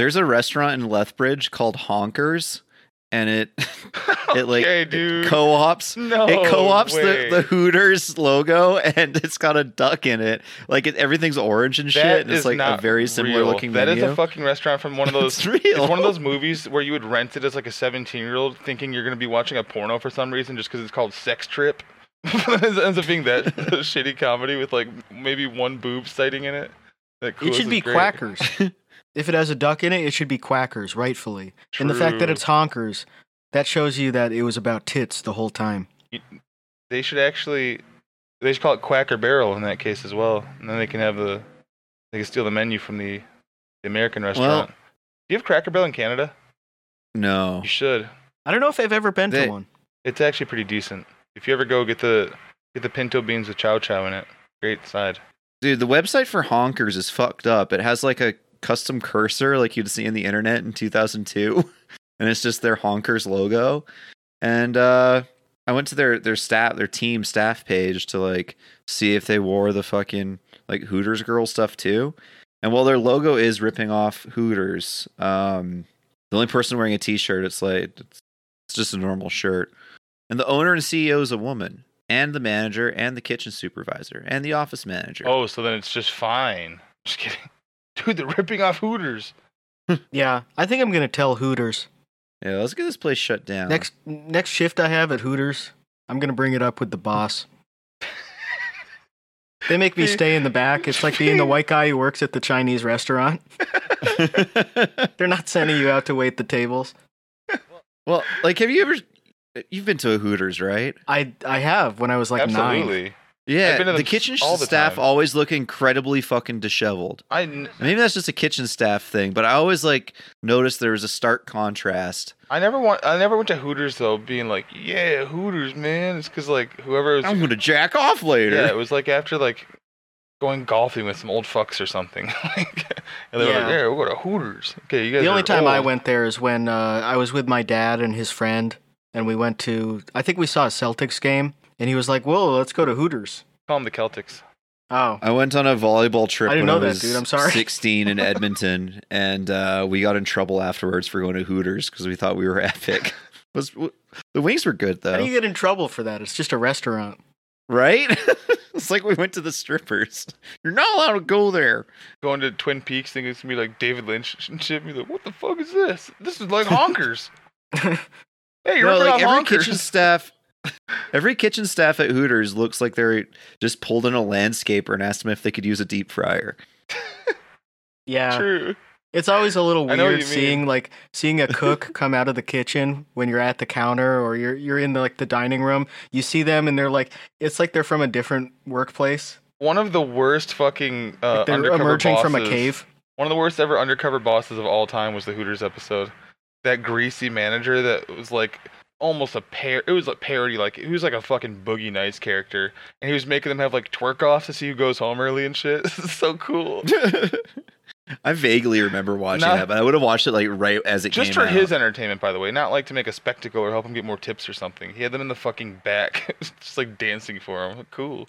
There's a restaurant in Lethbridge called Honkers, and it it like okay, it co-ops no, it co-ops the, the Hooters logo, and it's got a duck in it. Like it, everything's orange and shit. That and it's like a not very similar real. looking That is menu. a fucking restaurant from one of those. it's real. It's one of those movies where you would rent it as like a 17 year old thinking you're going to be watching a porno for some reason just because it's called Sex Trip. it ends up being that shitty comedy with like maybe one boob sighting in it. That It should be great. Quackers. if it has a duck in it, it should be Quackers, rightfully. And the fact that it's Honkers, that shows you that it was about tits the whole time. They should actually. They should call it Quacker Barrel in that case as well, and then they can have the. They can steal the menu from the, the American restaurant. Do you have Cracker Barrel in Canada? no. You should. I don't know if I've ever been They- to one. It's actually pretty decent. If you ever go get the get the pinto beans with chow chow in it, great side. Dude, the website for Honkers is fucked up. It has like a custom cursor like you'd see in the internet in 2002, and it's just their Honkers logo. And uh I went to their their staff their team staff page to like see if they wore the fucking like Hooters girl stuff too. And while their logo is ripping off Hooters, um the only person wearing a t-shirt it's like it's, it's just a normal shirt. And the owner and CEO is a woman, and the manager and the kitchen supervisor and the office manager. Oh, so then it's just fine. Just kidding. Dude, they're ripping off Hooters. Yeah, I think I'm gonna tell Hooters Yeah, let's get this place shut down. next next shift I have at Hooters. I'm gonna bring it up with the boss. They make me stay in the back. It's like being the white guy who works at the Chinese restaurant. They're not sending you out to wait the tables. well, like, have you ever? You've been to a Hooters, right? I I have when I was like nine. Absolutely. Yeah, been the kitchen all the staff time. always look incredibly fucking disheveled. I n- Maybe that's just a kitchen staff thing, but I always like noticed there was a stark contrast. I never want I never went to Hooters though, being like, yeah, Hooters, man. It's because like whoever was, I'm gonna jack off later. yeah, it was like after like going golfing with some old fucks or something. Like, and they were Yeah. like, yeah, we'll go to Hooters. Okay, you guys. The only are time I went there is when uh, I was with my dad and his friend, and we went to. I think we saw a Celtics game, and he was like, "Whoa, let's go to Hooters." call them the Celtics. Oh, I went on a volleyball trip I didn't when know I that, dude. I'm sorry. 16 in Edmonton, and uh, we got in trouble afterwards for going to Hooters because we thought we were epic. Was the wings were good though? how though, do you get in trouble for that? It's just a restaurant. right? it's like we went to the strippers. You're not allowed to go there. Going to Twin Peaks, thinking it's gonna be like David Lynch and shit. Me like, what the fuck is this? This is like honkers. Hey, you're No, like every honkers. kitchen staff. Every kitchen staff at Hooters looks like they're just pulled in a landscaper and asked them if they could use a deep fryer. Yeah, True. it's always a little I know what weird you mean. seeing like seeing a cook come out of the kitchen when you're at the counter or you're you're in the, like the dining room. You see them and they're like, it's like they're from a different workplace. One of the worst fucking uh, Like they're undercover emerging from a cave. One of the worst ever undercover bosses of all time was the Hooters episode. That greasy manager that was like almost a par. It was a parody. Like he was like a fucking Boogie Nights character, and he was making them have like twerk offs to see who goes home early and shit. This is so cool. I vaguely remember watching Not- that, but I would have watched it like right as it Just for out. his entertainment, by the way, not like to make a spectacle or help him get more tips or something. He had them in the fucking back, just like dancing for him. Cool.